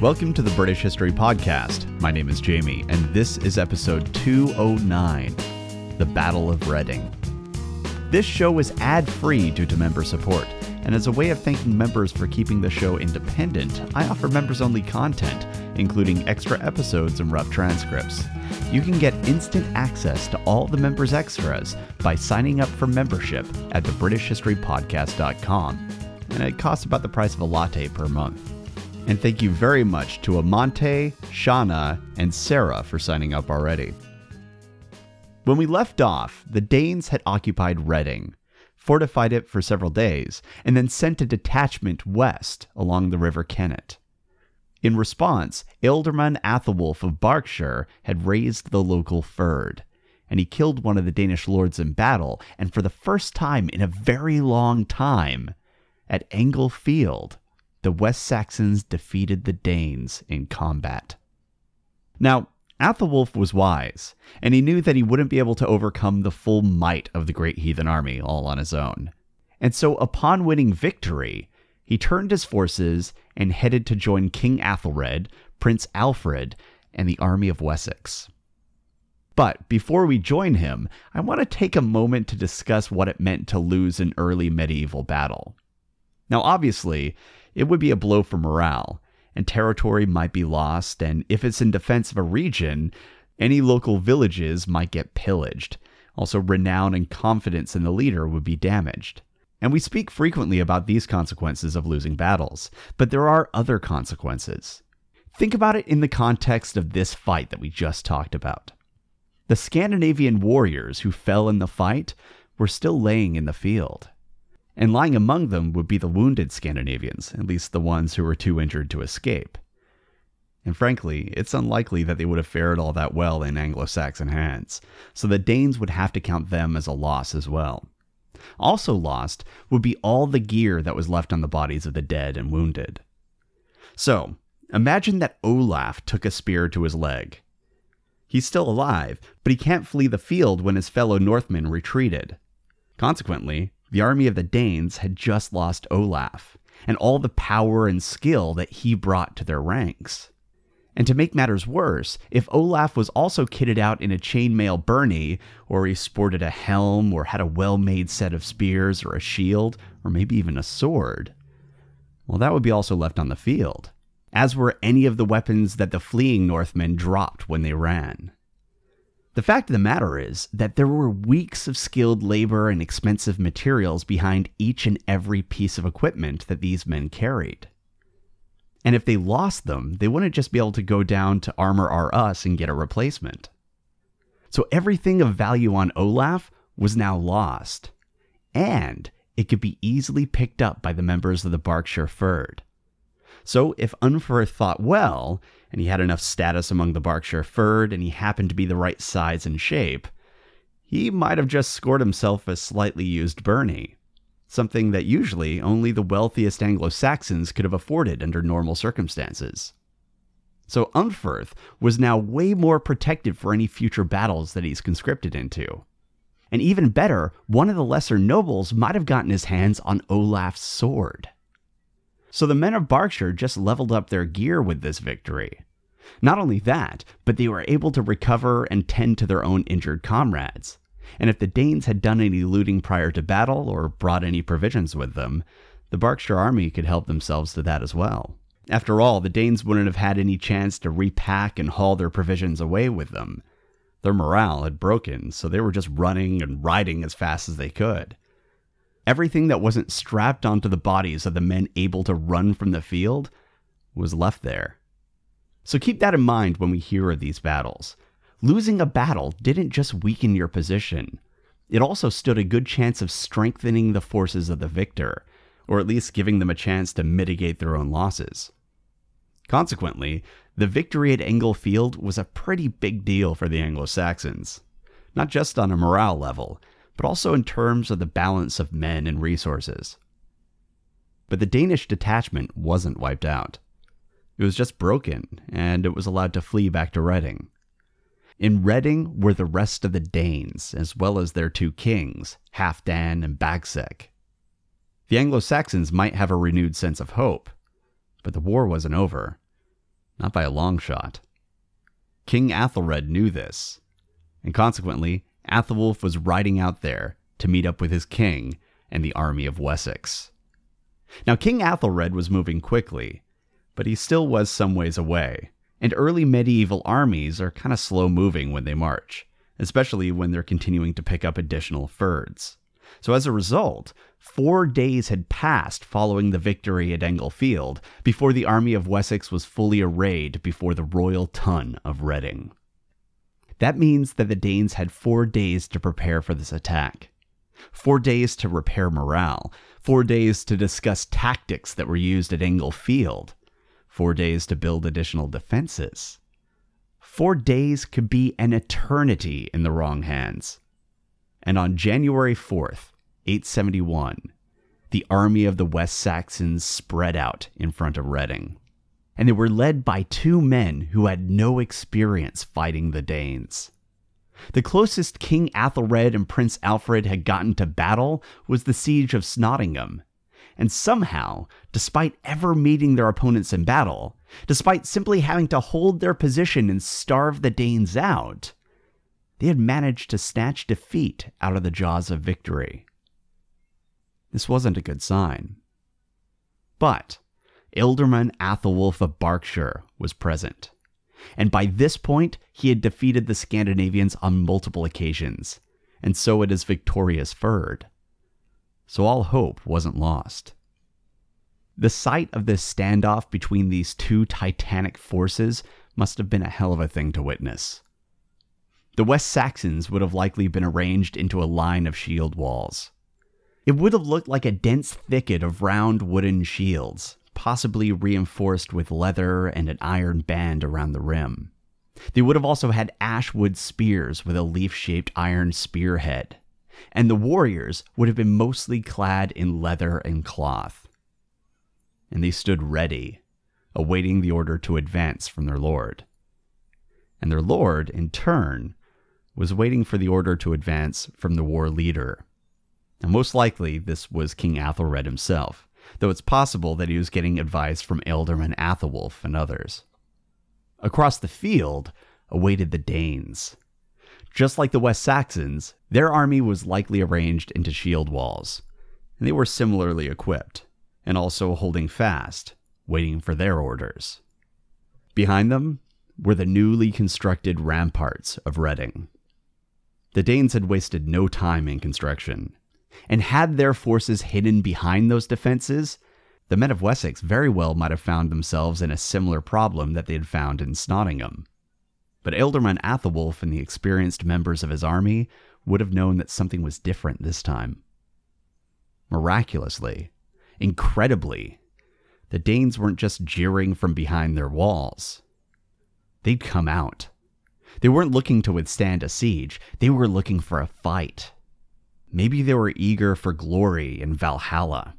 Welcome to the British History Podcast. My name is Jamie, and this is episode 209 The Battle of Reading. This show is ad free due to member support, and as a way of thanking members for keeping the show independent, I offer members only content, including extra episodes and rough transcripts. You can get instant access to all the members' extras by signing up for membership at thebritishhistorypodcast.com, and it costs about the price of a latte per month. And thank you very much to Amante, Shauna, and Sarah for signing up already. When we left off, the Danes had occupied Reading, fortified it for several days, and then sent a detachment west along the River Kennet. In response, Ealdorman Athelwulf of Berkshire had raised the local fyrd, and he killed one of the Danish lords in battle, and for the first time in a very long time, at Englefield, the West Saxons defeated the Danes in combat. Now, Athelwulf was wise, and he knew that he wouldn't be able to overcome the full might of the great heathen army all on his own. And so, upon winning victory, he turned his forces and headed to join King Athelred, Prince Alfred, and the army of Wessex. But before we join him, I want to take a moment to discuss what it meant to lose an early medieval battle. Now, obviously, it would be a blow for morale, and territory might be lost, and if it's in defense of a region, any local villages might get pillaged. Also, renown and confidence in the leader would be damaged. And we speak frequently about these consequences of losing battles, but there are other consequences. Think about it in the context of this fight that we just talked about. The Scandinavian warriors who fell in the fight were still laying in the field and lying among them would be the wounded Scandinavians, at least the ones who were too injured to escape. And frankly, it's unlikely that they would have fared all that well in Anglo Saxon hands, so the Danes would have to count them as a loss as well. Also lost would be all the gear that was left on the bodies of the dead and wounded. So, imagine that Olaf took a spear to his leg. He's still alive, but he can't flee the field when his fellow Northmen retreated. Consequently, the army of the Danes had just lost Olaf and all the power and skill that he brought to their ranks. And to make matters worse, if Olaf was also kitted out in a chainmail byrnie, or he sported a helm, or had a well made set of spears, or a shield, or maybe even a sword, well, that would be also left on the field, as were any of the weapons that the fleeing Northmen dropped when they ran. The fact of the matter is that there were weeks of skilled labor and expensive materials behind each and every piece of equipment that these men carried. And if they lost them, they wouldn't just be able to go down to Armor R Us and get a replacement. So everything of value on Olaf was now lost, and it could be easily picked up by the members of the Berkshire Fyrd. So if Unferth thought well, and he had enough status among the Berkshire Fyrd, and he happened to be the right size and shape, he might have just scored himself a slightly used byrnie, something that usually only the wealthiest Anglo Saxons could have afforded under normal circumstances. So Unferth was now way more protected for any future battles that he's conscripted into. And even better, one of the lesser nobles might have gotten his hands on Olaf's sword. So the men of Berkshire just leveled up their gear with this victory. Not only that, but they were able to recover and tend to their own injured comrades. And if the Danes had done any looting prior to battle or brought any provisions with them, the Berkshire army could help themselves to that as well. After all, the Danes wouldn't have had any chance to repack and haul their provisions away with them. Their morale had broken, so they were just running and riding as fast as they could. Everything that wasn't strapped onto the bodies of the men able to run from the field was left there. So keep that in mind when we hear of these battles. Losing a battle didn't just weaken your position, it also stood a good chance of strengthening the forces of the victor, or at least giving them a chance to mitigate their own losses. Consequently, the victory at Englefield was a pretty big deal for the Anglo Saxons, not just on a morale level, but also in terms of the balance of men and resources. But the Danish detachment wasn't wiped out. It was just broken, and it was allowed to flee back to Reading. In Reading were the rest of the Danes, as well as their two kings, Halfdan and Bagsec. The Anglo Saxons might have a renewed sense of hope, but the war wasn't over. not by a long shot. King Athelred knew this, and consequently, Athelwulf was riding out there to meet up with his king and the army of Wessex. Now, King Athelred was moving quickly, but he still was some ways away, and early medieval armies are kind of slow moving when they march, especially when they're continuing to pick up additional fyrds. So, as a result, four days had passed following the victory at Englefield before the army of Wessex was fully arrayed before the royal ton of Reading. That means that the Danes had four days to prepare for this attack. Four days to repair morale, four days to discuss tactics that were used at Englefield, four days to build additional defenses. Four days could be an eternity in the wrong hands. And on January 4th, 871, the army of the West Saxons spread out in front of Reading. And they were led by two men who had no experience fighting the Danes. The closest King Athelred and Prince Alfred had gotten to battle was the siege of Snottingham. And somehow, despite ever meeting their opponents in battle, despite simply having to hold their position and starve the Danes out, they had managed to snatch defeat out of the jaws of victory. This wasn't a good sign. But Ealdorman Athelwulf of Berkshire was present and by this point he had defeated the Scandinavians on multiple occasions, and so had his victorious Fyrd. So all hope wasn't lost. The sight of this standoff between these two titanic forces must have been a hell of a thing to witness. The West Saxons would have likely been arranged into a line of shield walls. It would have looked like a dense thicket of round wooden shields, possibly reinforced with leather and an iron band around the rim. They would have also had ashwood spears with a leaf shaped iron spearhead, and the warriors would have been mostly clad in leather and cloth. And they stood ready, awaiting the order to advance from their lord. And their lord, in turn, was waiting for the order to advance from the war leader. And most likely, this was King Athelred himself though it's possible that he was getting advice from Ealdorman Athelwulf and others. Across the field awaited the Danes. Just like the West Saxons, their army was likely arranged into shield walls, and they were similarly equipped, and also holding fast, waiting for their orders. Behind them were the newly constructed ramparts of Reading. The Danes had wasted no time in construction, and had their forces hidden behind those defenses, the men of Wessex very well might have found themselves in a similar problem that they had found in Snottingham. But Ealdorman Athelwulf and the experienced members of his army would have known that something was different this time. Miraculously, incredibly, the Danes weren't just jeering from behind their walls. They'd come out. They weren't looking to withstand a siege, they were looking for a fight. Maybe they were eager for glory in Valhalla.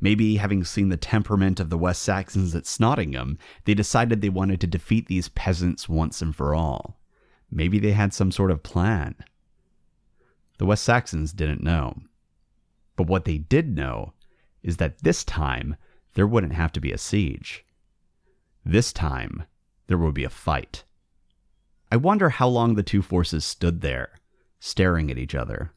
Maybe, having seen the temperament of the West Saxons at Snottingham, they decided they wanted to defeat these peasants once and for all. Maybe they had some sort of plan. The West Saxons didn't know. But what they did know is that this time there wouldn't have to be a siege. This time there would be a fight. I wonder how long the two forces stood there, staring at each other.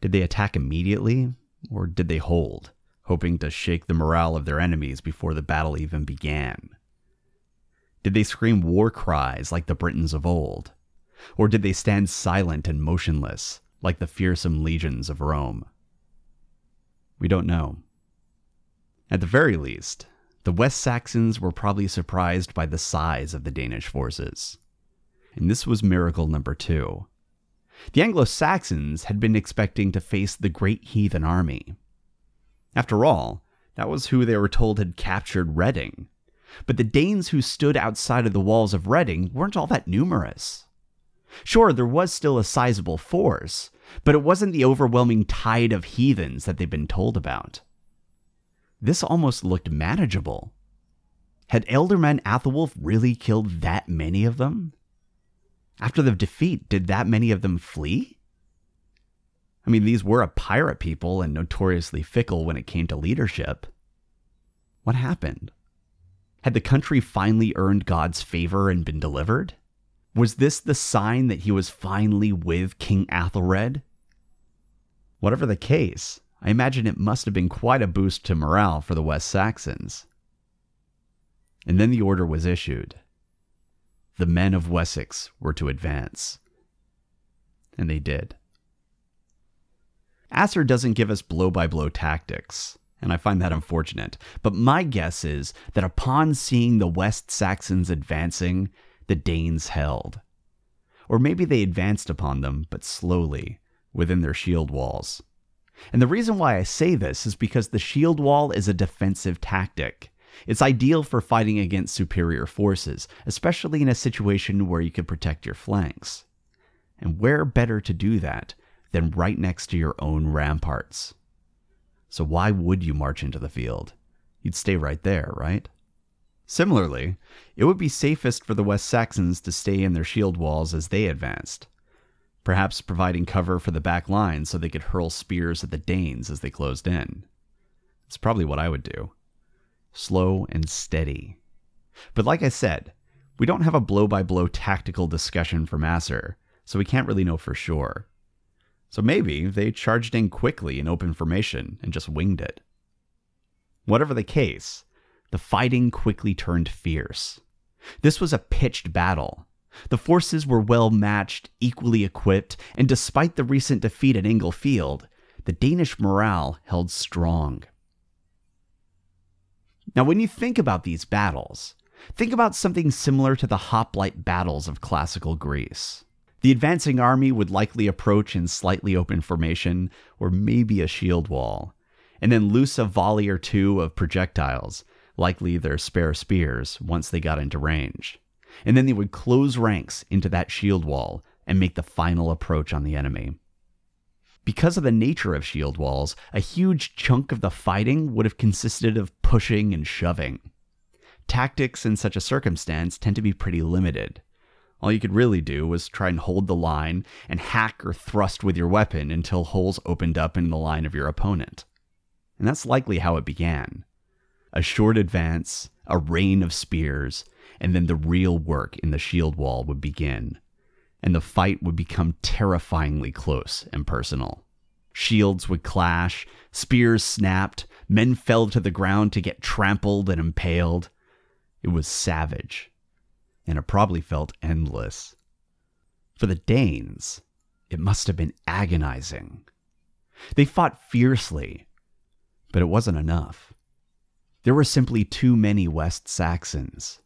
Did they attack immediately, or did they hold, hoping to shake the morale of their enemies before the battle even began? Did they scream war cries like the Britons of old? Or did they stand silent and motionless like the fearsome legions of Rome? We don't know. At the very least, the West Saxons were probably surprised by the size of the Danish forces. And this was miracle number two. The Anglo Saxons had been expecting to face the great heathen army. After all, that was who they were told had captured Reading. But the Danes who stood outside of the walls of Reading weren't all that numerous. Sure, there was still a sizable force, but it wasn't the overwhelming tide of heathens that they'd been told about. This almost looked manageable. Had Ealdorman Athelwulf really killed that many of them? After the defeat, did that many of them flee? I mean, these were a pirate people and notoriously fickle when it came to leadership. What happened? Had the country finally earned God's favor and been delivered? Was this the sign that he was finally with King Athelred? Whatever the case, I imagine it must have been quite a boost to morale for the West Saxons. And then the order was issued. The men of Wessex were to advance. And they did. Asser doesn't give us blow by blow tactics, and I find that unfortunate. But my guess is that upon seeing the West Saxons advancing, the Danes held. Or maybe they advanced upon them, but slowly, within their shield walls. And the reason why I say this is because the shield wall is a defensive tactic. It's ideal for fighting against superior forces, especially in a situation where you can protect your flanks. And where better to do that than right next to your own ramparts? So why would you march into the field? You'd stay right there, right? Similarly, it would be safest for the West Saxons to stay in their shield walls as they advanced perhaps providing cover for the back line so they could hurl spears at the Danes as they closed in. It's probably what I would do. Slow and steady. But like I said, we don't have a blow by blow tactical discussion from Asser, so we can't really know for sure. So maybe they charged in quickly in open formation and just winged it. Whatever the case, the fighting quickly turned fierce. This was a pitched battle, the forces were well matched, equally equipped, and despite the recent defeat at Englefield, the Danish morale held strong. Now, when you think about these battles, think about something similar to the hoplite battles of classical Greece. The advancing army would likely approach in slightly open formation, or maybe a shield wall, and then loose a volley or two of projectiles, likely their spare spears, once they got into range and then they would close ranks into that shield wall and make the final approach on the enemy. Because of the nature of shield walls, a huge chunk of the fighting would have consisted of pushing and shoving. Tactics in such a circumstance tend to be pretty limited. All you could really do was try and hold the line and hack or thrust with your weapon until holes opened up in the line of your opponent. And that's likely how it began. A short advance, a rain of spears, and then the real work in the shield wall would begin, and the fight would become terrifyingly close and personal. Shields would clash, spears snapped, men fell to the ground to get trampled and impaled. It was savage, and it probably felt endless. For the Danes, it must have been agonizing. They fought fiercely, but it wasn't enough. There were simply too many West Saxons.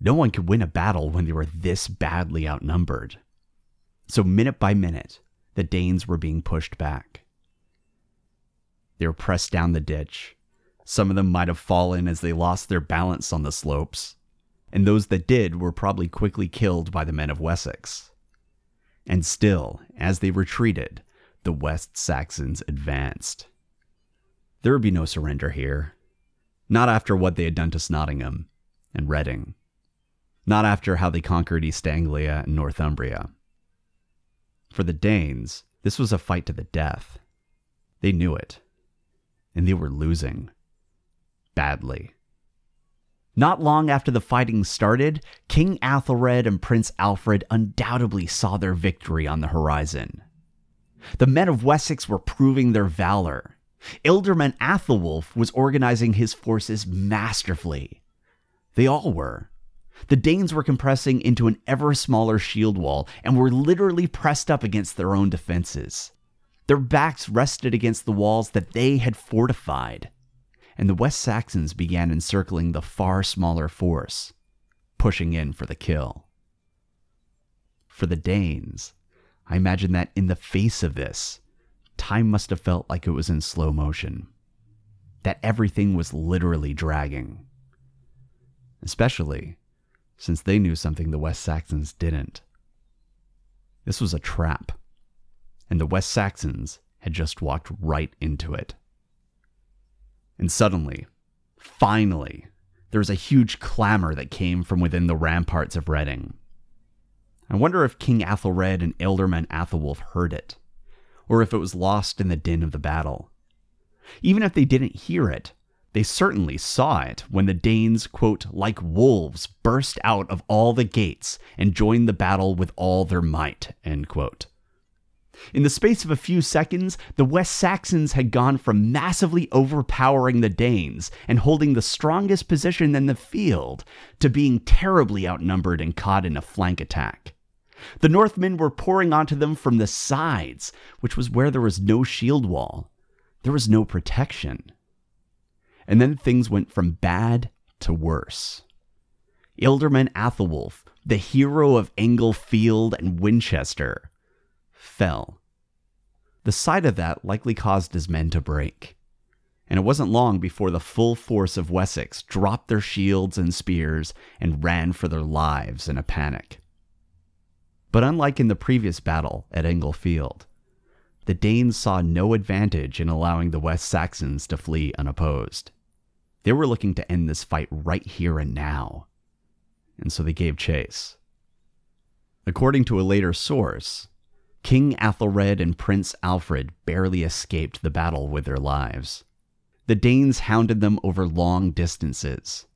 No one could win a battle when they were this badly outnumbered. So, minute by minute, the Danes were being pushed back. They were pressed down the ditch. Some of them might have fallen as they lost their balance on the slopes, and those that did were probably quickly killed by the men of Wessex. And still, as they retreated, the West Saxons advanced. There would be no surrender here. Not after what they had done to Snottingham and Reading not after how they conquered East Anglia and Northumbria. For the Danes, this was a fight to the death. They knew it, and they were losing. Badly. Not long after the fighting started, King Athelred and Prince Alfred undoubtedly saw their victory on the horizon. The men of Wessex were proving their valor. Ealdorman Athelwulf was organizing his forces masterfully. They all were. The Danes were compressing into an ever smaller shield wall and were literally pressed up against their own defenses. Their backs rested against the walls that they had fortified, and the West Saxons began encircling the far smaller force, pushing in for the kill. For the Danes, I imagine that in the face of this, time must have felt like it was in slow motion, that everything was literally dragging. Especially since they knew something the West Saxons didn't. This was a trap, and the West Saxons had just walked right into it. And suddenly, finally, there was a huge clamor that came from within the ramparts of Reading. I wonder if King Athelred and Ealdorman Athelwulf heard it, or if it was lost in the din of the battle. Even if they didn't hear it, They certainly saw it when the Danes, quote, like wolves, burst out of all the gates and joined the battle with all their might, end quote. In the space of a few seconds, the West Saxons had gone from massively overpowering the Danes and holding the strongest position in the field to being terribly outnumbered and caught in a flank attack. The Northmen were pouring onto them from the sides, which was where there was no shield wall. There was no protection. And then things went from bad to worse. Ealdorman Athelwulf, the hero of Englefield and Winchester, fell. The sight of that likely caused his men to break. And it wasn't long before the full force of Wessex dropped their shields and spears and ran for their lives in a panic. But unlike in the previous battle at Englefield, the Danes saw no advantage in allowing the West Saxons to flee unopposed. They were looking to end this fight right here and now, and so they gave chase. According to a later source, King Athelred and Prince Alfred barely escaped the battle with their lives. The Danes hounded them over long distances,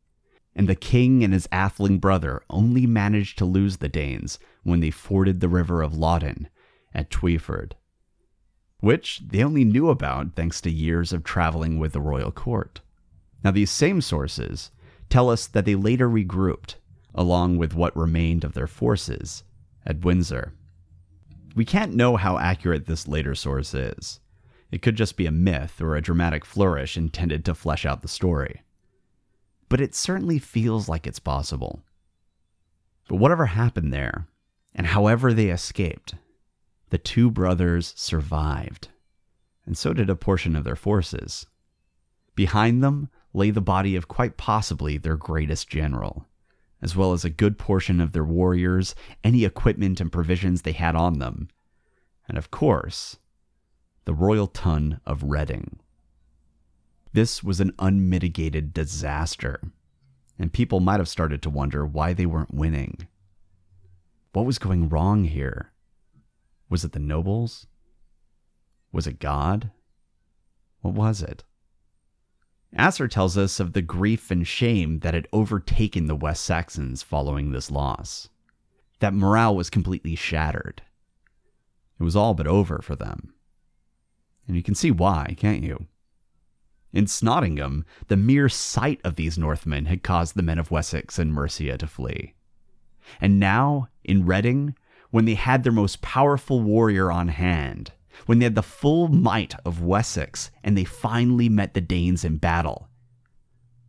and the king and his atheling brother only managed to lose the Danes when they forded the river of Loddon at Twyford, which they only knew about thanks to years of traveling with the royal court. Now, these same sources tell us that they later regrouped, along with what remained of their forces, at Windsor. We can't know how accurate this later source is. It could just be a myth or a dramatic flourish intended to flesh out the story. But it certainly feels like it's possible. But whatever happened there, and however they escaped, the two brothers survived, and so did a portion of their forces. Behind them lay the body of quite possibly their greatest general, as well as a good portion of their warriors, any equipment and provisions they had on them, and of course, the Royal Ton of Reading. This was an unmitigated disaster, and people might have started to wonder why they weren't winning. What was going wrong here? Was it the nobles? Was it God? What was it? Asser tells us of the grief and shame that had overtaken the West Saxons following this loss. That morale was completely shattered. It was all but over for them. And you can see why, can't you? In Snottingham, the mere sight of these Northmen had caused the men of Wessex and Mercia to flee. And now, in Reading, when they had their most powerful warrior on hand, when they had the full might of Wessex and they finally met the Danes in battle.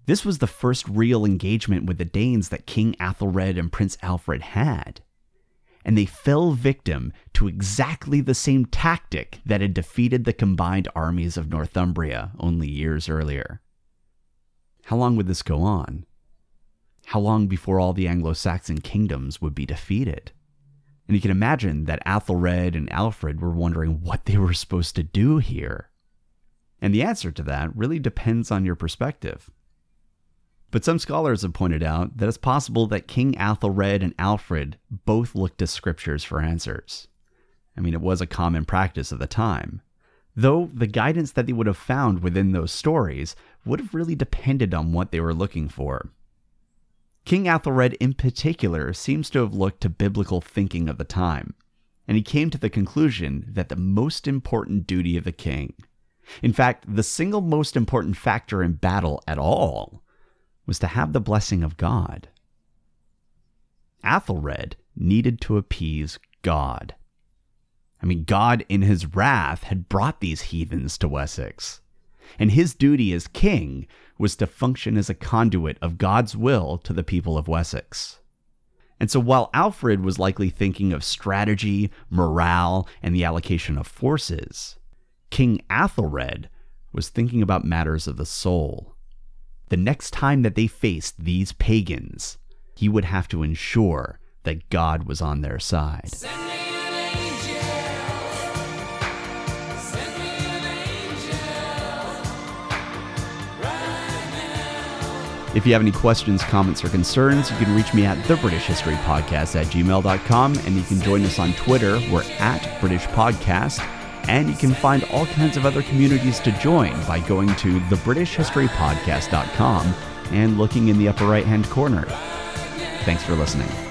This was the first real engagement with the Danes that King Athelred and Prince Alfred had. And they fell victim to exactly the same tactic that had defeated the combined armies of Northumbria only years earlier. How long would this go on? How long before all the Anglo Saxon kingdoms would be defeated? And you can imagine that Athelred and Alfred were wondering what they were supposed to do here. And the answer to that really depends on your perspective. But some scholars have pointed out that it's possible that King Athelred and Alfred both looked to scriptures for answers. I mean, it was a common practice of the time. Though the guidance that they would have found within those stories would have really depended on what they were looking for. King Athelred, in particular, seems to have looked to biblical thinking of the time, and he came to the conclusion that the most important duty of the king, in fact, the single most important factor in battle at all, was to have the blessing of God. Athelred needed to appease God. I mean, God, in his wrath, had brought these heathens to Wessex and his duty as king was to function as a conduit of God's will to the people of Wessex. And so while Alfred was likely thinking of strategy, morale, and the allocation of forces, King Athelred was thinking about matters of the soul. The next time that they faced these pagans, he would have to ensure that God was on their side. If you have any questions, comments, or concerns, you can reach me at the British History Podcast at gmail.com and you can join us on Twitter. We're at British Podcast. And you can find all kinds of other communities to join by going to thebritishhistorypodcast.com and looking in the upper right hand corner. Thanks for listening.